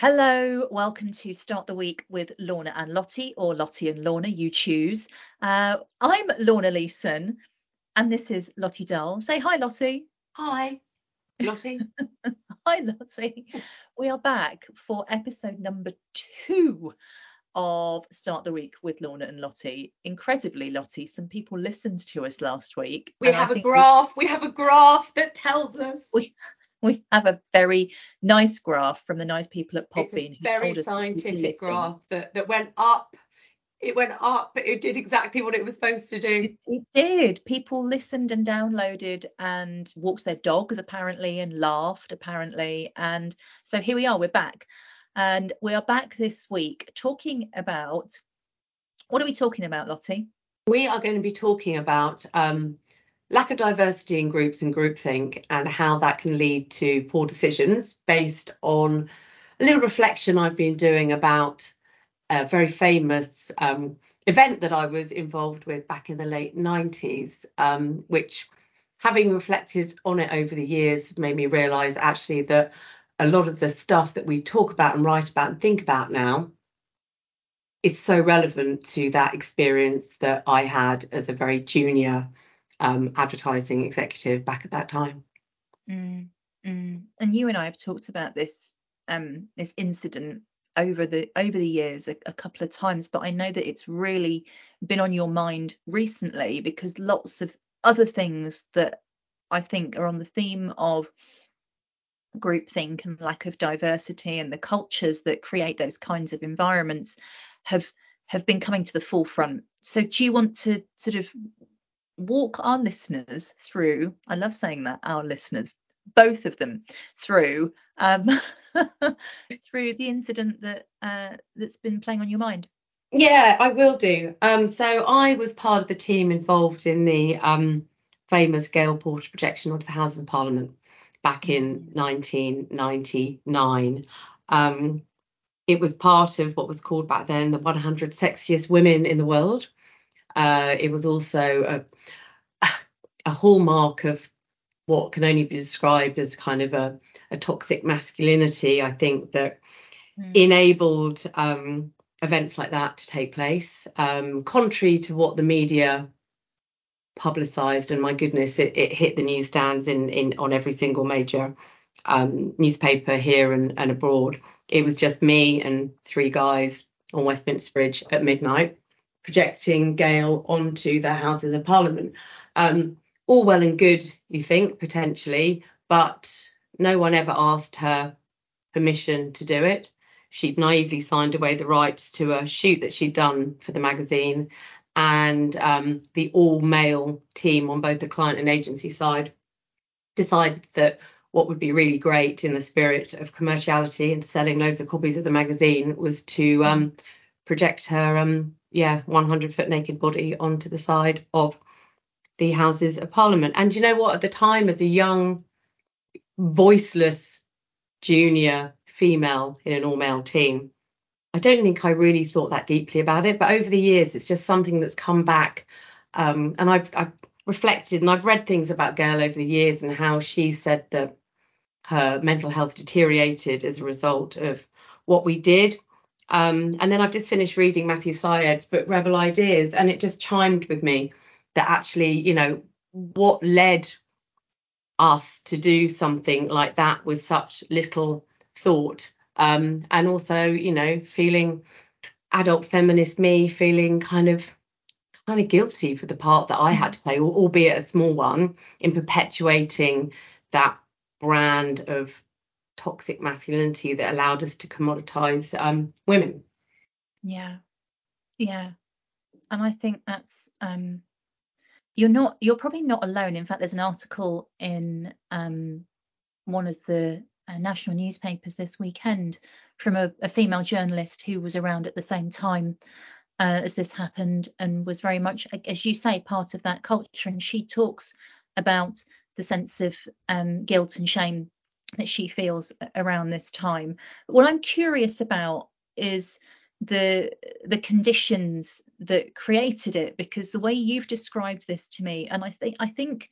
Hello, welcome to Start the Week with Lorna and Lottie, or Lottie and Lorna, you choose. Uh, I'm Lorna Leeson, and this is Lottie Dull. Say hi, Lottie. Hi, Lottie. hi, Lottie. We are back for episode number two of Start the Week with Lorna and Lottie. Incredibly, Lottie, some people listened to us last week. We have a graph. We... we have a graph that tells us. We we have a very nice graph from the nice people at Podbean. It's a very scientific graph that, that went up. It went up. But it did exactly what it was supposed to do. It, it did. People listened and downloaded and walked their dogs apparently and laughed apparently. And so here we are. We're back, and we are back this week talking about what are we talking about, Lottie? We are going to be talking about um, lack of diversity in groups and groupthink and how that can lead to poor decisions based on a little reflection I've been doing about a very famous um, event that I was involved with back in the late 90s, um, which having reflected on it over the years made me realize actually that a lot of the stuff that we talk about and write about and think about now is so relevant to that experience that I had as a very junior um, advertising executive back at that time. Mm, mm. And you and I have talked about this um, this incident over the over the years a, a, couple of times, but I know that it's really been on your mind recently because lots of other things that I think are on the theme of groupthink and lack of diversity and the cultures that create those kinds of environments have have been coming to the forefront. So do you want to sort of walk our listeners through i love saying that our listeners both of them through um, through the incident that uh, that's been playing on your mind. Yeah i will do. Um, so i was part of the team involved in the um, famous Gail Porter projection onto the houses of parliament back in 1999 mm. um, it was part of what was called back then the 100 sexiest women in the world uh, it was also a, a hallmark of what can only be described as kind of a, a toxic masculinity, I think, that mm. enabled um, events like that to take place, um, contrary to what the media publicised. And my goodness, it, it, hit the newsstands in, in on every single major um, newspaper here and, and abroad. It was just me and three guys on Westminster Bridge at midnight projecting Gail onto the Houses of Parliament. Um, all well and good, you think, potentially, but no one ever asked her permission to do it. She'd naively signed away the rights to a shoot that she'd done for the magazine, and um, the all male team on both the client and agency side decided that what would be really great in the spirit of commerciality and selling loads of copies of the magazine was to um, project her um, yeah 100 foot naked body onto the side of the Houses of Parliament. And you know what? At the time, as a young, voiceless junior female in an all male team, I don't think I really thought that deeply about it. But over the years, it's just something that's come back. Um, and I've, I've reflected and I've read things about Gail over the years and how she said that her mental health deteriorated as a result of what we did um, and then I've just finished reading Matthew Syed's book Rebel Ideas, and it just chimed with me that actually, you know, what led us to do something like that with such little thought. Um, and also, you know, feeling adult feminist me, feeling kind of kind of guilty for the part that I had to play, albeit a small one, in perpetuating that brand of toxic masculinity that allowed us to commoditize um, women. Yeah, yeah, and I think that's um, you're not you're probably not alone. In fact, there's an article in um, one of the uh, national newspapers this weekend from a, a, female journalist who was around at the same time uh, as this happened and was very much, as you say, part of that culture. And she talks about the sense of um, guilt and shame that she feels around this time. What I'm curious about is the the conditions that created it because the way you've described this to me and I think I think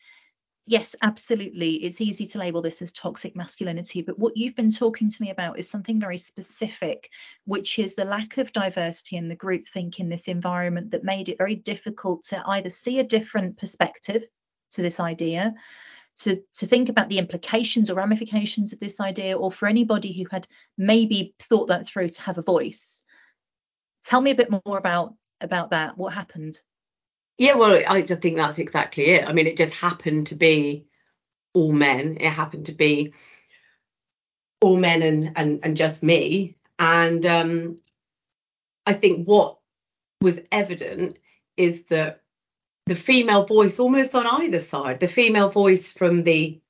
yes, absolutely. It's easy to label this as toxic masculinity, but what you've been talking to me about is something very specific, which is the lack of diversity in the group think in this environment that made it very difficult to either see a different perspective to this idea, to, to think about the implications or ramifications of this idea, or for anybody who had maybe thought that through to have a voice. Tell me a bit more about about that. What happened? Yeah, well, I think that's exactly it. I mean, it just happened to be all men. It happened to be all men and and, and just me. And um, I think what was evident is that the female voice, almost on either side, the female voice from the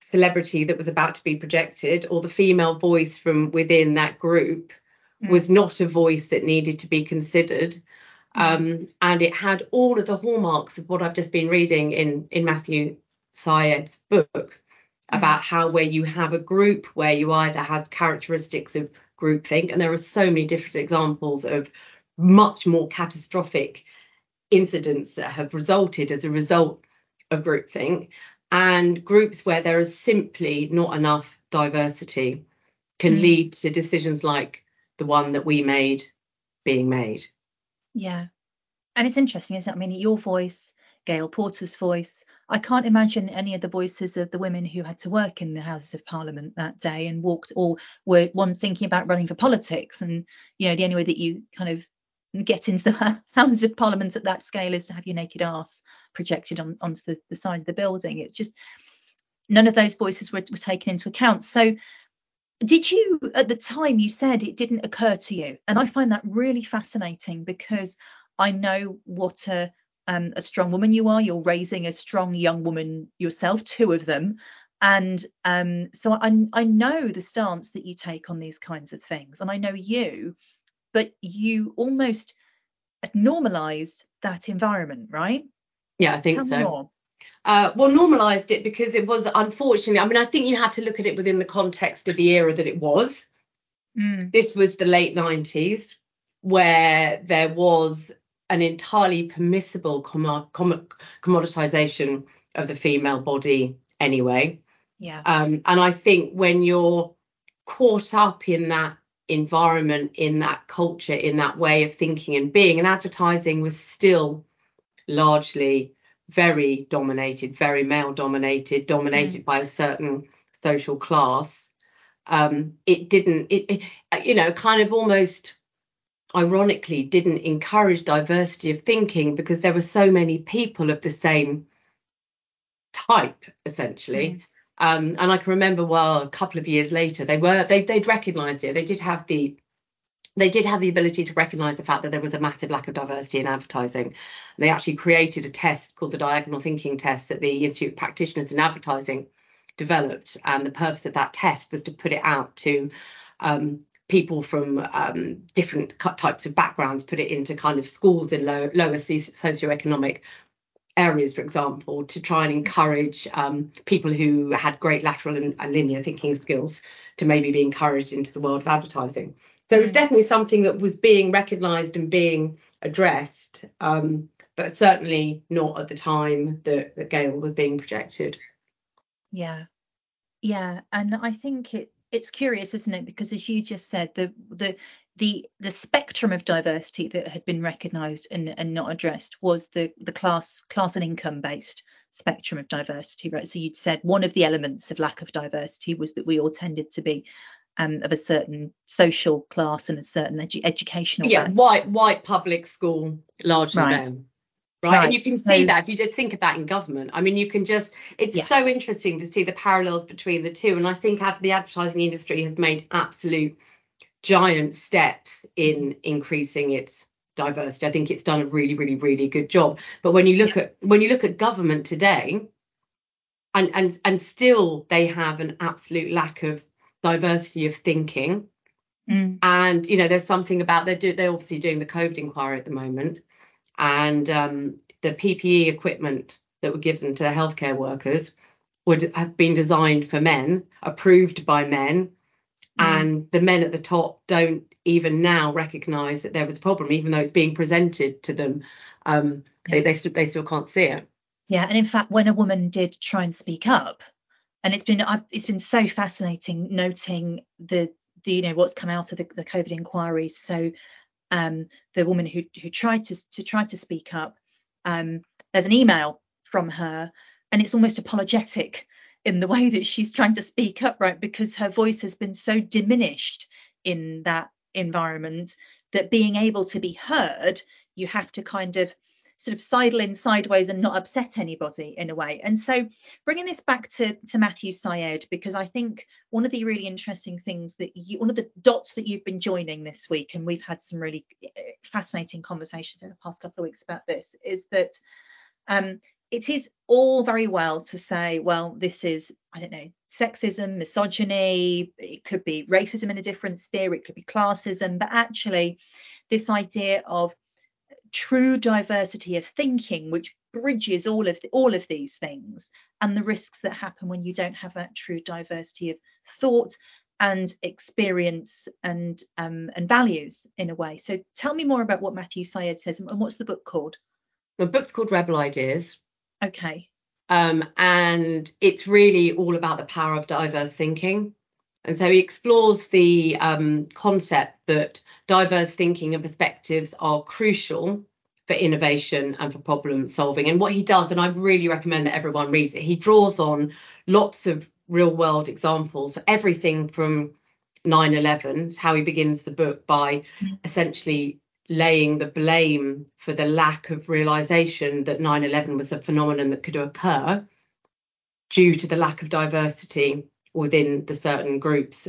celebrity that was about to be projected, or the female voice from within that group, mm. was not a voice that needed to be considered. Um, and it had all of the hallmarks of what I've just been reading in in Matthew Syed's book about how where you have a group where you either have characteristics of groupthink, and there are so many different examples of much more catastrophic incidents that have resulted as a result of groupthink, and groups where there is simply not enough diversity can mm. lead to decisions like the one that we made being made. Yeah. And it's interesting, isn't it? I mean, your voice, Gail Porter's voice, I can't imagine any of the voices of the women who had to work in the Houses of Parliament that day and walked or were one thinking about running for politics. And, you know, the only way that you kind of get into the Houses of Parliament at that scale is to have your naked ass projected on, onto the, the side of the building. It's just none of those voices were, were taken into account. So did you at the time you said it didn't occur to you and i find that really fascinating because i know what a um, a strong woman you are you're raising a strong young woman yourself two of them and um, so I, I know the stance that you take on these kinds of things and i know you but you almost normalized that environment right yeah i think Tell so uh, well, normalised it because it was unfortunately. I mean, I think you have to look at it within the context of the era that it was. Mm. This was the late 90s, where there was an entirely permissible com- com- commoditization of the female body anyway. Yeah. Um, and I think when you're caught up in that environment, in that culture, in that way of thinking and being, and advertising was still largely very dominated, very male dominated, dominated mm. by a certain social class. Um, it didn't, it, it, you know, kind of almost ironically didn't encourage diversity of thinking because there were so many people of the same type, essentially. Um, and I can remember, well, a couple of years later, they were they they'd recognised it. They did have the they did have the ability to recognize the fact that there was a massive lack of diversity in advertising. They actually created a test called the diagonal thinking test that the Institute of Practitioners in Advertising developed. And the purpose of that test was to put it out to um, people from um, different types of backgrounds, put it into kind of schools in low, lower socioeconomic areas, for example, to try and encourage um, people who had great lateral and, and linear thinking skills to maybe be encouraged into the world of advertising. So it was mm. definitely something that was being recognised and being addressed, um, but certainly not at the time that, that Gail was being projected. Yeah, yeah, and I think it it's curious, isn't it? Because as you just said, the the the the spectrum of diversity that had been recognised and, and not addressed was the the class class and income based spectrum of diversity, right? So you'd said one of the elements of lack of diversity was that we all tended to be um, of a certain social class and a certain edu- educational. Yeah, white white public school, largely right. Right? right. And you can so, see that if you did think of that in government. I mean, you can just, it's yeah. so interesting to see the parallels between the two. And I think the advertising industry has made absolute giant steps in increasing its diversity. I think it's done a really, really, really good job. But when you look yeah. at when you look at government today, and and and still they have an absolute lack of diversity of thinking. Mm. And you know, there's something about they're do, they're obviously doing the COVID inquiry at the moment, and um, the PPE equipment that were given to the healthcare workers would have been designed for men, approved by men, mm. and the men at the top don't even now recognise that there was a problem, even though it's being presented to them. Um, yeah. they they, st- they still can't see it. Yeah, and in fact, when a woman did try and speak up, and it's been I've, it's been so fascinating noting the the you know what's come out of the, the COVID inquiry. So um, the woman who who tried to to try to speak up, um, there's an email from her, and it's almost apologetic in the way that she's trying to speak up, right? Because her voice has been so diminished in that environment that being able to be heard, you have to kind of sort of sidle in sideways and not upset anybody in a way. And so bringing this back to, to Matthew Syed, because I think one of the really interesting things that you, one of the dots that you've been joining this week, and we've had some really eh, fascinating conversations in the past couple of weeks about this, is that um, it is all very well to say, well, this is, I don't know, sexism, misogyny, it could be racism in a different sphere, it could be classism, but actually, this idea of true diversity of thinking, which bridges all of the, all of these things, and the risks that happen when you don't have that true diversity of thought and experience and um, and values in a way. So tell me more about what Matthew Syed says and what's the book called? The book's called Rebel Ideas. Okay. Um, and it's really all about the power of diverse thinking. And so he explores the um, concept that diverse thinking and perspectives are crucial for innovation and for problem solving. And what he does, and I really recommend that everyone reads it, he draws on lots of real world examples, everything from 9 11, how he begins the book by mm. essentially laying the blame for the lack of realization that 9 11 was a phenomenon that could occur due to the lack of diversity within the certain groups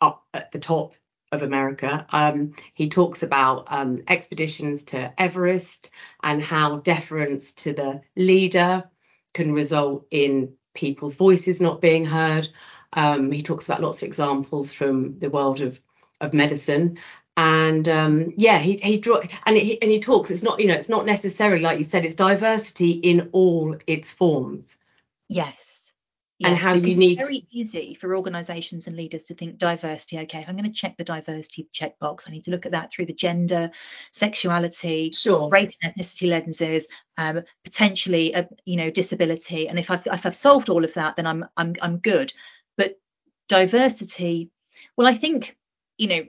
up at the top of America. Um, he talks about um, expeditions to Everest and how deference to the leader can result in people's voices not being heard. Um, he talks about lots of examples from the world of of medicine and um, yeah, he he draw and he and he talks. It's not you know it's not necessarily like you said. It's diversity in all its forms. Yes. Yeah, and how you need. It's very easy for organisations and leaders to think diversity. Okay, if I'm going to check the diversity checkbox, I need to look at that through the gender, sexuality, sure. race and ethnicity lenses, um, potentially a, you know disability. And if I've if I've solved all of that, then I'm I'm I'm good. But diversity, well, I think you know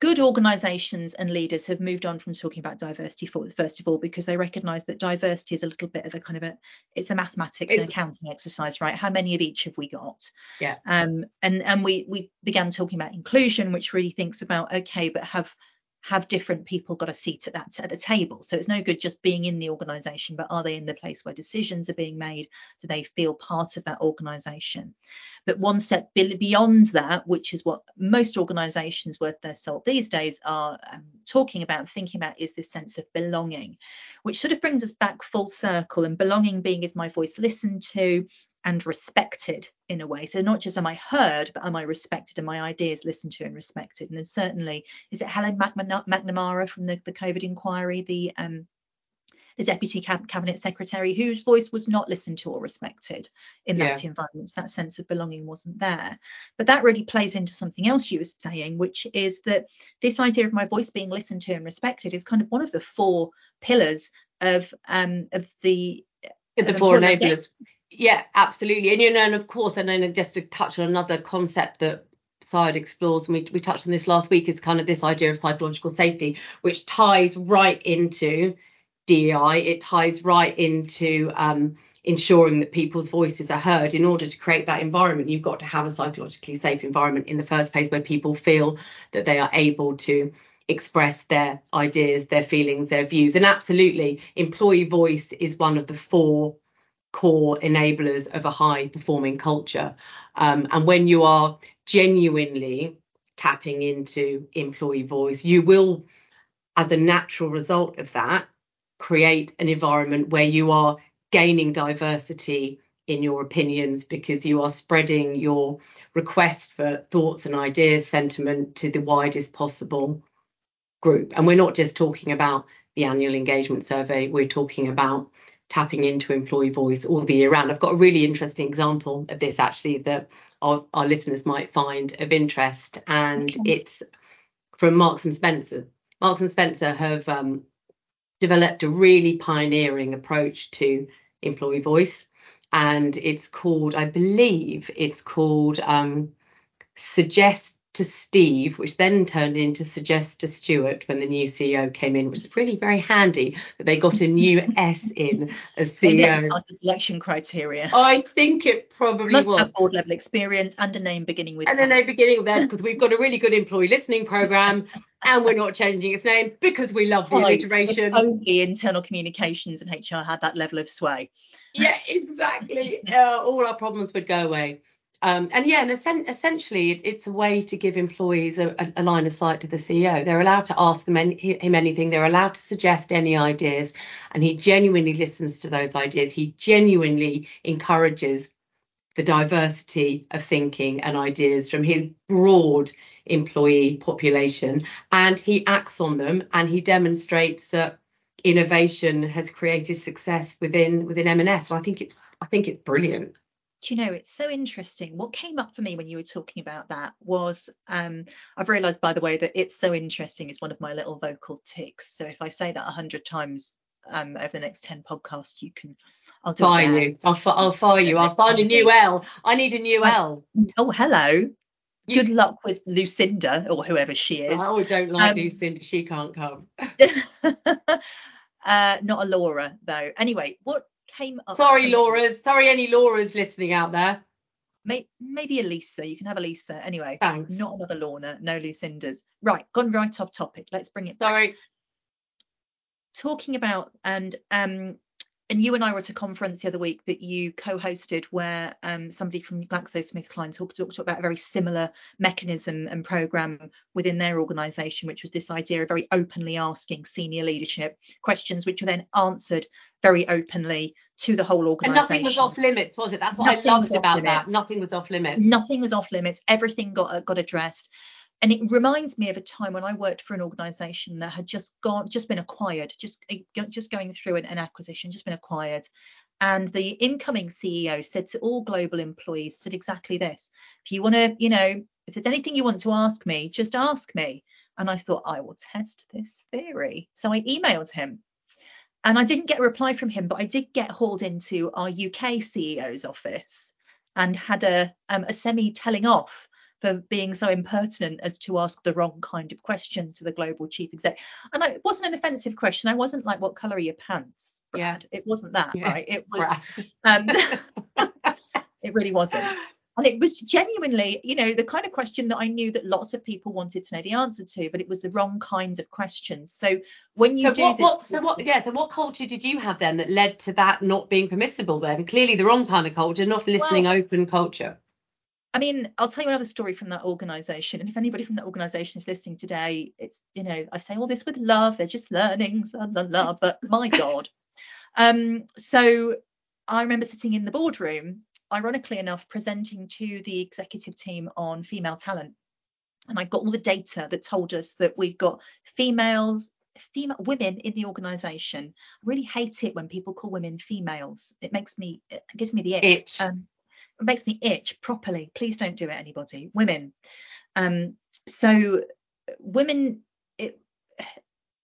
good organizations and leaders have moved on from talking about diversity for first of all because they recognize that diversity is a little bit of a kind of a it's a mathematics it's, and accounting exercise right? How many of each have we got? Yeah. Um and and we we began talking about inclusion which really thinks about okay but have have different people got a seat at that at the table. So it's no good just being in the organization but are they in the place where decisions are being made? Do they feel part of that organization? But one step beyond that which is what most organizations worth their salt these days are um, talking about thinking about is this sense of belonging which sort of brings us back full circle and belonging being is my voice listened to and respected in a way. So not just am I heard, but am I respected and my ideas listened to and respected? And certainly, is it Helen McNamara from the, the COVID inquiry, the um, the deputy cabinet secretary whose voice was not listened to or respected in that yeah. environment. So that sense of belonging wasn't there. But that really plays into something else you were saying, which is that this idea of my voice being listened to and respected is kind of one of the four pillars of um, of the the four enablers. Yeah, absolutely. And you know, and of course, and then just to touch on another concept that Syed explores, and we, we touched on this last week, is kind of this idea of psychological safety, which ties right into DEI. It ties right into um, ensuring that people's voices are heard. In order to create that environment, you've got to have a psychologically safe environment in the first place where people feel that they are able to express their ideas, their feelings, their views. And absolutely, employee voice is one of the four core enablers of a high performing culture. Um, and when you are genuinely tapping into employee voice, you will, as a natural result of that, create an environment where you are gaining diversity in your opinions because you are spreading your request for thoughts and ideas, sentiment to the widest possible group. And we're not just talking about the annual engagement survey, we're talking about tapping into employee voice all the year round. I've got a really interesting example of this actually that our, our listeners might find of interest, and okay. it's from Marks and Spencer. Marks and Spencer have um, developed a really pioneering approach to employee voice. And it's called, I believe, it's called um, Suggest to Steve, which then turned into Suggest to Stuart when the new CEO came in, which is really very handy that they got a new S in as CEO. That's the selection criteria. I think it probably Must was. have board level experience and a name beginning with And they S. beginning with S because we've got a really good employee listening program and we're not changing its name because we love the Right, alliteration. If only internal communications and HR had that level of sway. yeah, exactly. Uh, all our problems would go away. Um, and yeah, and essen- essentially, it, it's a way to give employees a, a, line of sight to the CEO. They're allowed to ask them him anything. They're allowed to suggest any ideas, and he genuinely listens to those ideas. He genuinely encourages the diversity of thinking and ideas from his broad employee population, and he acts on them, and he demonstrates that innovation has created success within within M&S. And I think it's I think it's brilliant. Do you know, it's so interesting. What came up for me when you were talking about that was um, I've realised, by the way, that it's so interesting is one of my little vocal ticks. So if I say that a hundred times um, over the next 10 podcasts, you can, I'll do Fire you. I'll, fi- I'll fire you. I'll find a new L. I need a new L. Oh, hello. You- Good luck with Lucinda or whoever she is. I don't like Um, Lucinda. She can't come. uh, not a Laura, though. Anyway, what came up? Sorry, Laura's. Sorry, any Laura's listening out there. May, maybe Elisa. You can have Elisa. Anyway, Thanks. not another Lorna. No Lucindas. Right, gone right off topic. Let's bring it back. Sorry. talking about and um and you and I were at a conference the other week that you co-hosted where um, somebody from GlaxoSmithKline talked, talked about a very similar mechanism and program within their organisation, which was this idea of very openly asking senior leadership questions, which were then answered very openly to the whole organisation. And nothing was off limits, was it? That's what Nothing I loved about limits. that. Nothing was off limits. Nothing was off limits. Everything got got addressed. And it reminds me of a time when I worked for an organisation that had just gone, just been acquired, just just going through an, an acquisition, just been acquired. And the incoming CEO said to all global employees, said exactly this: if you want to, you know, if there's anything you want to ask me, just ask me. And I thought I will test this theory. So I emailed him. And I didn't get a reply from him, but I did get hauled into our UK CEO's office and had a um, a semi telling off for being so impertinent as to ask the wrong kind of question to the global chief exec. And I, it wasn't an offensive question. I wasn't like, "What colour are your pants?" Yeah. It wasn't that, Yeah. right? It was. Brad. Um, it really wasn't. And it was genuinely, you know, the kind of question that I knew that lots of people wanted to know the answer to, but it was the wrong kinds of questions. So when you So do what, this, what, so what, yeah, so what culture did you have then that led to that not being permissible then? Clearly the wrong kind of culture, not listening open culture. I mean, I'll tell you another story from that organisation. And if anybody from that organisation is listening today, it's, you know, I say all this with love. They're just learnings, la, la, la, but my God. Um, so I remember sitting in the boardroom, ironically enough, presenting to the executive team on female talent. And I got all the data that told us that we've got females, female women in the organisation. I really hate it when people call women females. It makes me, it gives me the. Itch. Um, it makes me itch properly. Please don't do it, anybody. Women. Um, so women, it,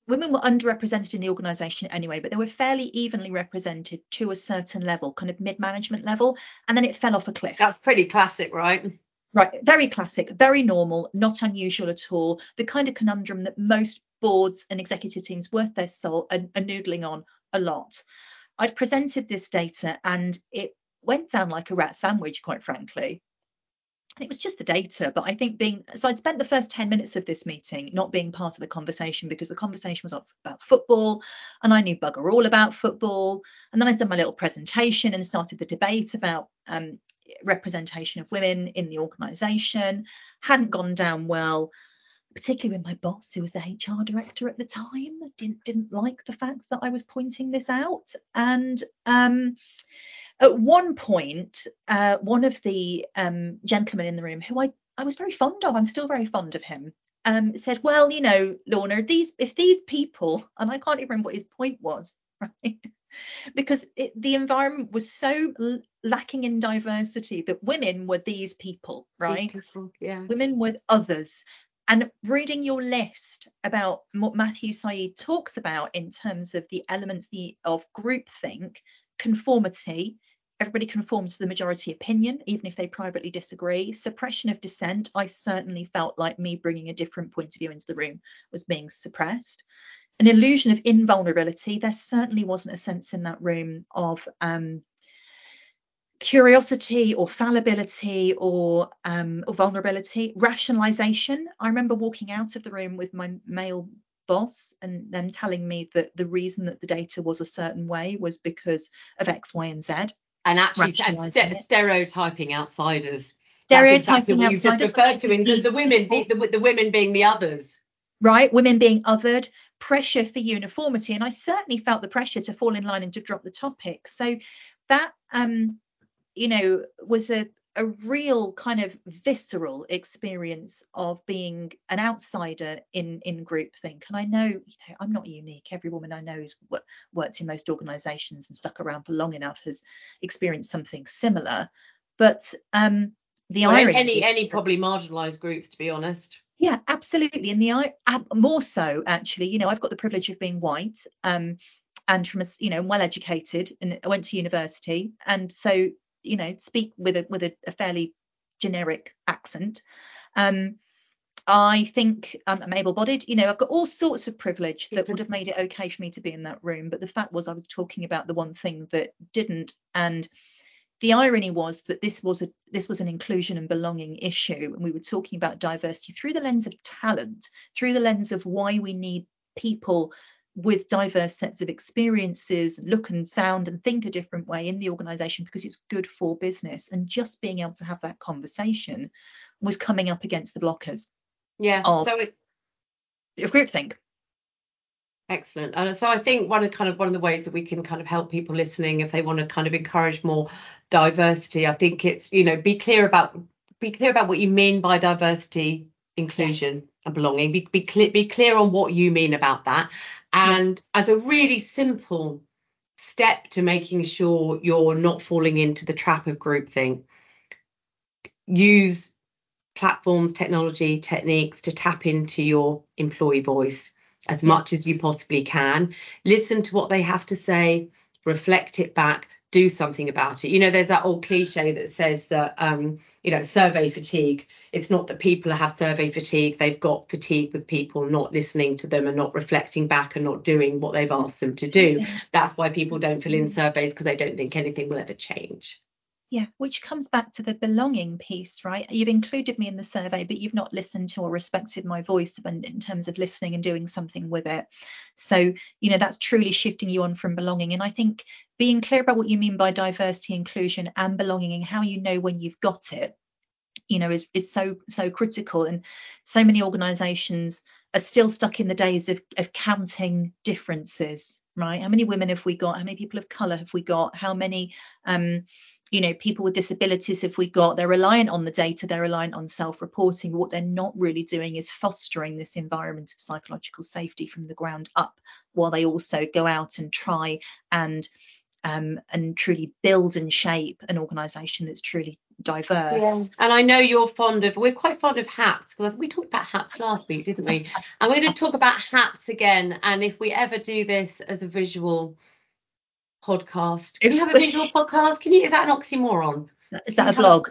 women were underrepresented in the organisation anyway, but they were fairly evenly represented to a certain level, kind of mid-management level, and then it fell off a cliff. That's pretty classic, right? Right, very classic, very normal, not unusual at all. The kind of conundrum that most boards and executive teams worth their salt are, are noodling on a lot. I'd presented this data and it went down like a rat sandwich, quite frankly. It was just the data, but I think being so I'd spent the first 10 minutes of this meeting not being part of the conversation because the conversation was about football and I knew bugger all about football. And then I'd done my little presentation and started the debate about um, representation of women in the organisation. Hadn't gone down well, particularly with my boss, who was the HR director at the time, didn't didn't like the fact that I was pointing this out. And um, at one point, uh, one of the um, gentlemen in the room, who I, I was very fond of, I'm still very fond of him, um, said, "Well, you know, Lorna, these if these people, and I can't even remember what his point was, right? because it, the environment was so l- lacking in diversity that women were these people, right? People, Yeah. Women were others. and reading your list about what Matthew Syed talks about in terms of the elements of groupthink, conformity, everybody conform to the majority opinion, even if they privately disagree. Suppression of dissent, I certainly felt like me bringing a different point of view into the room was being suppressed. An illusion of invulnerability, there certainly wasn't a sense in that room of um, curiosity or fallibility or um, or vulnerability rationalization i remember walking out of the room with my male boss and them telling me that the reason that the data was a certain way was because of x y and z and actually and st- stereotyping outsiders. Stereotyping what you just referred to in the, the women the, the, the women being the others. Right women being othered pressure for uniformity and i certainly felt the pressure to fall in line and to drop the topic. So that um you know, was a, a real kind of visceral experience of being an outsider in in groupthink. And I know, you know, I'm not unique. Every woman I know who's worked in most organisations and stuck around for long enough has experienced something similar. But um, the well, irony any any probably marginalised groups, to be honest. Yeah, absolutely. And the I more so actually, you know, I've got the privilege of being white. Um, and from a you know well educated and I went to university and so you know speak with a with a, a fairly generic accent. Um, I think um, I'm able-bodied. You know, I've got all sorts of privilege that would have made it okay for me to be in that room. But the fact was, I was talking about the one thing that didn't. And the irony was that this was a this was an inclusion and belonging issue, and we were talking about diversity through the lens of talent, through the lens of why we need people with diverse sets of experiences, look and sound, and think a different way in the organization because it's good for business. And just being able to have that conversation was coming up against the blockers. Yeah. Of, so it, of groupthink. Excellent. And so I think one of kind of one of the ways that we can kind of help people listening if they want to kind of encourage more diversity, I think it's, you know, be clear about be clear about what you mean by diversity, inclusion yes. and belonging. Be be clear be clear on what you mean about that and yeah. as a really simple step to making sure you're not falling into the trap of groupthink, use platforms, technology, techniques to tap into your employee voice as much as you possibly can. Listen to what they have to say, reflect it back, do something about it. You know, there's that old cliche that says that, um, you know, survey fatigue. It's not that people have survey fatigue, they've got fatigue with people not listening to them and not reflecting back and not doing what they've asked them to do. That's why people don't fill in surveys because they don't think anything will ever change. Yeah, which comes back to the belonging piece, right? You've included me in the survey, but you've not listened to or respected my voice in terms of listening and doing something with it. So, you know, that's truly shifting you on from belonging. And I think being clear about what you mean by diversity, inclusion, and belonging, and how you know when you've got it, you know, is is so so critical. And so many organisations are still stuck in the days of of counting differences, right? How many women have we got? How many people of colour have we got? How many um you know people with disabilities if we got they're reliant on the data they're reliant on self-reporting what they're not really doing is fostering this environment of psychological safety from the ground up while they also go out and try and um, and truly build and shape an organization that's truly diverse. Yeah. And I know you're fond of, we're quite fond of hats because we talked about hats last week, didn't we? And we're going to talk about hats again. And if we ever do this as a visual podcast. Can you have a visual podcast? Can you? Is that an oxymoron? Is that a?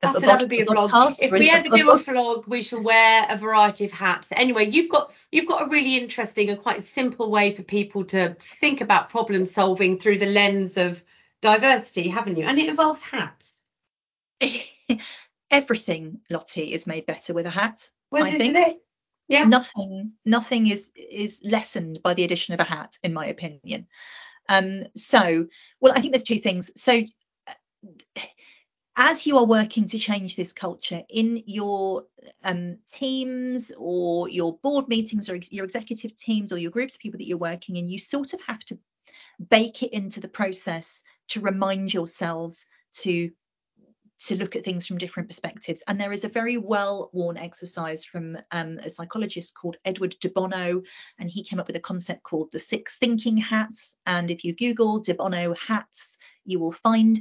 That's a, that would be a vlog. If we ever do a vlog, we shall wear a variety of hats. Anyway, you've got you've got a really interesting and quite simple way for people to think about problem solving through the lens of diversity, haven't you? And it involves hats. Everything, Lottie, is made better with a hat. Well, I think. It? Yeah. Nothing, nothing is is lessened by the addition of a hat, in my opinion. Um, so, well, I think there's two things. So, as you are working to change this culture in your um, teams or your board meetings or your executive teams or your groups of people that you're working in, you sort of have to bake it into the process to remind yourselves to to look at things from different perspectives. And there is a very well worn exercise from um, a psychologist called Edward de Bono, and he came up with a concept called the six thinking hats. And if you Google de Bono hats, you will find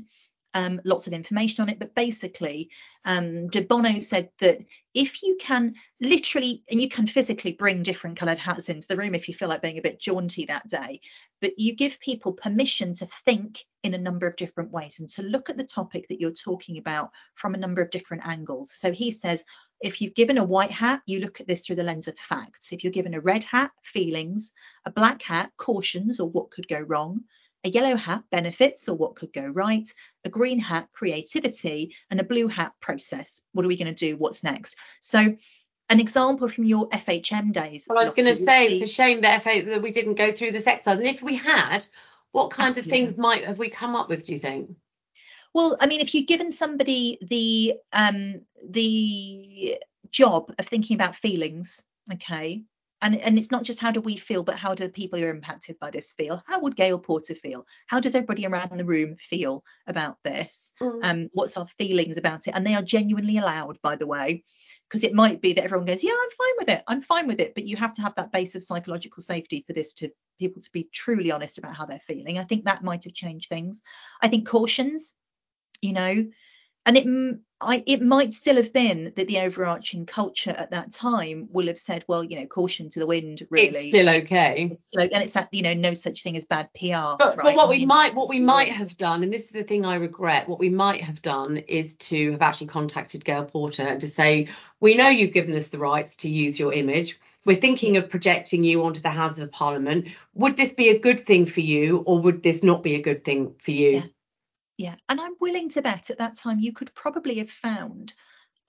um, lots of information on it. But basically, um, De Bono said that if you can literally, and you can physically bring different coloured hats into the room if you feel like being a bit jaunty that day, but you give people permission to think in a number of different ways and to look at the topic that you're talking about from a number of different angles. So he says, if you've given a white hat, you look at this through the lens of facts. If you're given a red hat, feelings, a black hat, cautions or what could go wrong, a yellow hat benefits or what could go right, a green hat creativity, and a blue hat process. What are we going to do? What's next? So an example from your FHM days. Well, I was going to say it's a shame that, FA, that we didn't go through this exercise. And if we had, what kinds Absolutely. of things might have we come up with? Do you think? Well, I mean, if you've given somebody the um, the job of thinking about feelings, okay, and and it's not just how do we feel but how do the people who are impacted by this feel? How would gail porter feel? How does everybody around the room feel about this? Mm. um what's our feelings about it? And they are genuinely allowed by the way because it might be that everyone goes yeah i'm fine with it. I'm fine with it. But you have to have that base of psychological safety for this to people to be truly honest about how they're feeling. I think that might have changed things. I think cautions you know and it I, it might still have been that the overarching culture at that time will have said, well, you know, caution to the wind, really. It's still okay. It's still, and it's that, you know, no such thing as bad PR. But, right? but what we might what we might have done, and this is the thing I regret, what we might have done is to have actually contacted Gail Porter and to say, we know you've given us the rights to use your image. We're thinking of projecting you onto the Houses of Parliament. Would this be a good thing for you, or would this not be a good thing for you? Yeah. Yeah, and I'm willing to bet at that time you could probably have found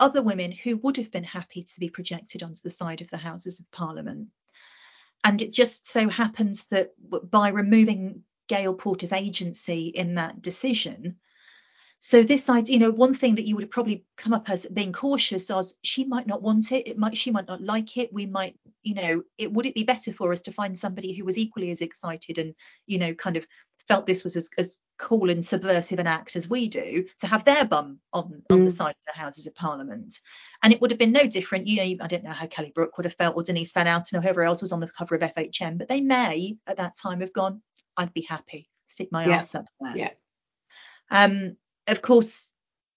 other women who would have been happy to be projected onto the side of the Houses of Parliament. And it just so happens that by removing Gail Porter's agency in that decision, so this idea, you know, one thing that you would have probably come up as being cautious as she might not want it, it might she might not like it. We might, you know, it would it be better for us to find somebody who was equally as excited and, you know, kind of felt this was as, as cool and subversive an act as we do to have their bum on, on the mm. side of the Houses of Parliament. And it would have been no different. You know, I don't know how Kelly Brook would have felt or Denise Van Outen or whoever else was on the cover of FHM, but they may at that time have gone, I'd be happy, stick my yeah. ass up there. Yeah. Um, of course,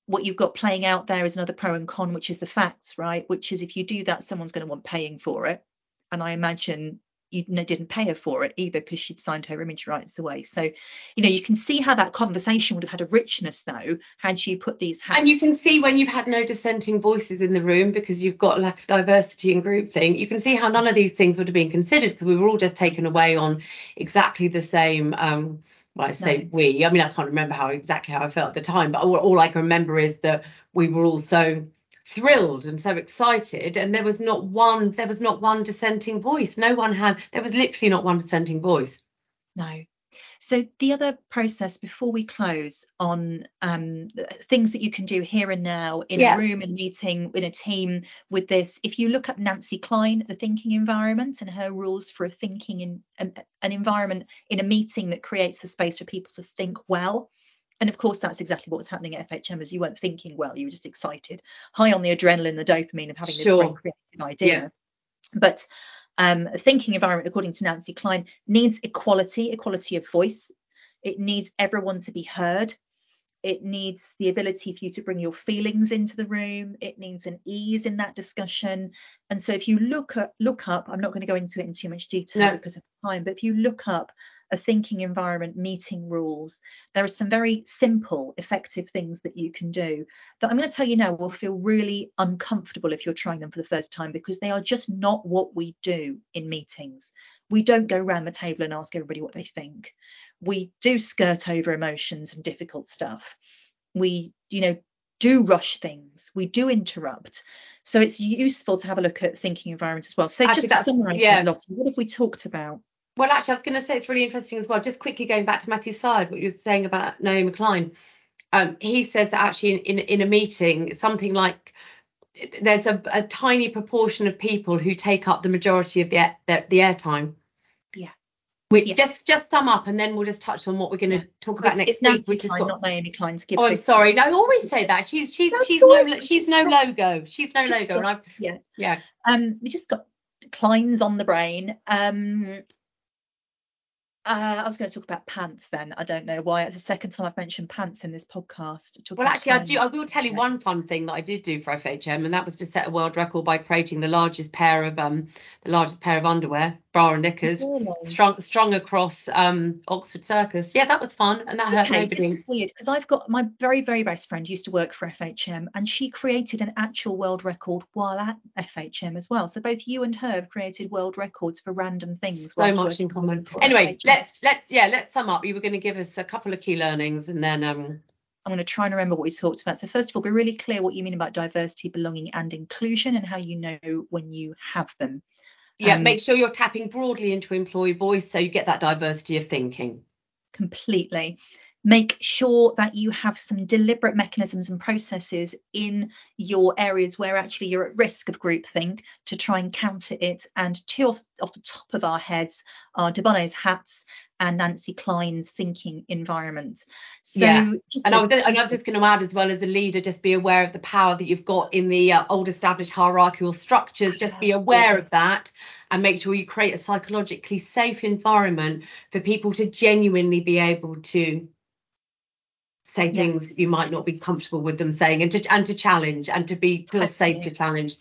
what you've got playing out there is another pro and con, which is the facts, right? Which is if you do that, someone's going to want paying for it. And I imagine you didn't pay her for it either because she'd signed her image rights away. So, you know, you can see how that conversation would have had a richness though had you put these hats. And you can see when you've had no dissenting voices in the room because you've got lack of diversity and group thing. you can see how none of these things would have been considered because we were all just taken away on exactly the same. Um, well, I say no. we. I mean, I can't remember how exactly how I felt at the time, but all, all I can remember is that we were all so thrilled and so excited and there was not one there was not one dissenting voice. No one had there was literally not one dissenting voice. No. So the other process before we close on um, things that you can do here and now in yeah. a room and meeting in a team with this if you look at Nancy Kline, the thinking environment and her rules for a thinking in an, an environment in a meeting that creates a space for people to think well and of course, that's exactly what was happening at FHM as you weren't thinking well, you were just excited, high on the adrenaline, the dopamine of having sure. this great creative idea. Yeah. But um, a thinking environment, according to Nancy Kline, needs equality, equality of voice. It needs everyone to be heard. It needs the ability for you to bring your feelings into the room. It needs an ease in that discussion. And so if you look at look up, I'm not going to go into it in too much detail no. because of time, but if you look up a thinking environment meeting rules. There are some very simple, effective things that you can do that I'm going to tell you now will feel really uncomfortable if you're trying them for the first time because they are just not what we do in meetings. We don't go around the table and ask everybody what they think. We do skirt over emotions and difficult stuff. We, you know, do rush things. We do interrupt. So it's useful to have a look at thinking environment as well. So Actually, just to summarize yeah. that, Lottie, what have we talked about? Well, actually, I was going to say it's really interesting as well. Just quickly going back to Matthew Syed, what you were saying about Naomi Klein. Um, he says that actually in, in, in a meeting, something like there's a, a, tiny proportion of people who take up the majority of the the, the airtime. Yeah. Which yeah. just just sum up, and then we'll just touch on what we're going to yeah. talk about it's, next it's Nancy week. Kline, not Naomi Klein's. Oh, I'm sorry. No, I always say that. She's she's That's she's no she's no logo. She's no logo, got, and I've yeah yeah. Um, we just got Klein's on the brain. Um, Uh, I was going to talk about pants then. I don't know why. It's the second time I've mentioned pants in this podcast. Well, actually, I do. I will tell you one fun thing that I did do for FHM, and that was to set a world record by creating the largest pair of um the largest pair of underwear, bra and knickers, really? strung strung across um Oxford Circus. Yeah, that was fun, and that okay, hurt nobody. This is weird because I've got my very very best friend used to work for FHM, and she created an actual world record while at FHM as well. So both you and her have created world records for random things. So much in common. Anyway, FHM let's let's yeah let's sum up. You were going to give us a couple of key learnings, and then um. I'm going to try and remember what we talked about. So first of all, be really clear what you mean about diversity, belonging, and inclusion, and how you know when you have them. Yeah, um, make sure you're tapping broadly into employee voice so you get that diversity of thinking. Completely make sure that you have some deliberate mechanisms and processes in your areas where actually you're at risk of groupthink to try and counter it. And two off, off the top of our heads are de Bono's hats and Nancy Kline's thinking environment. So yeah. and, I was, and I was just going to add as well as a leader, just be aware of the power that you've got in the uh, old established hierarchical structures. Just be aware of that and make sure you create a psychologically safe environment for people to genuinely be able to say things you might not be comfortable with them saying and to and to challenge and to be feel safe to challenge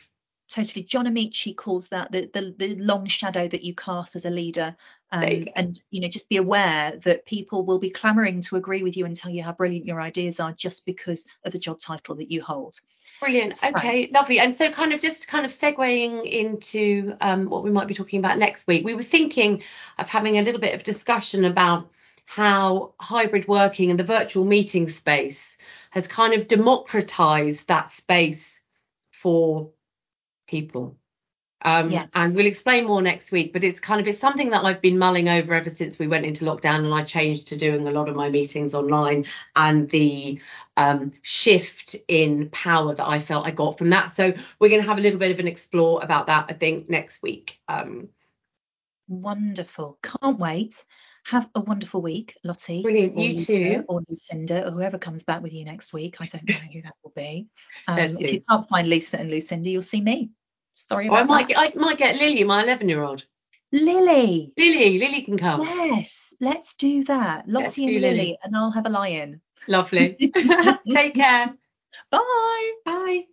totally john amaechi calls that the, the, the long shadow that you cast as a leader. Um, you and you know just be aware that people will be clamoring to agree with you and tell you how brilliant your ideas are just because of the job title that you hold. Brilliant. So, okay lovely. And so kind of just kind of segueing into um, what we might be talking about next week we were thinking of having a little bit of discussion about how hybrid working and the virtual meeting space has kind of democratized that space for people. Um, yes. And we'll explain more next week, but it's kind of it's something that I've been mulling over ever since we went into lockdown, and I changed to doing a lot of my meetings online, and the um, shift in power that I felt I got from that. So we're going to have a little bit of an explore about that, I think, next week. Um, Wonderful, can't wait. Have a wonderful week, Lottie. Brilliant. You too. Or Lucinda, or whoever comes back with you next week. I don't know who that will be. Um, if you can't find Lisa and Lucinda, you'll see me. Sorry oh, about I might that. Get, I might get Lily, my 11 year old. Lily. Lily, Lily can come. Yes, let's do that. Lottie and Lily, Lily, and I'll have a lion. Lovely. Take care. Bye. Bye.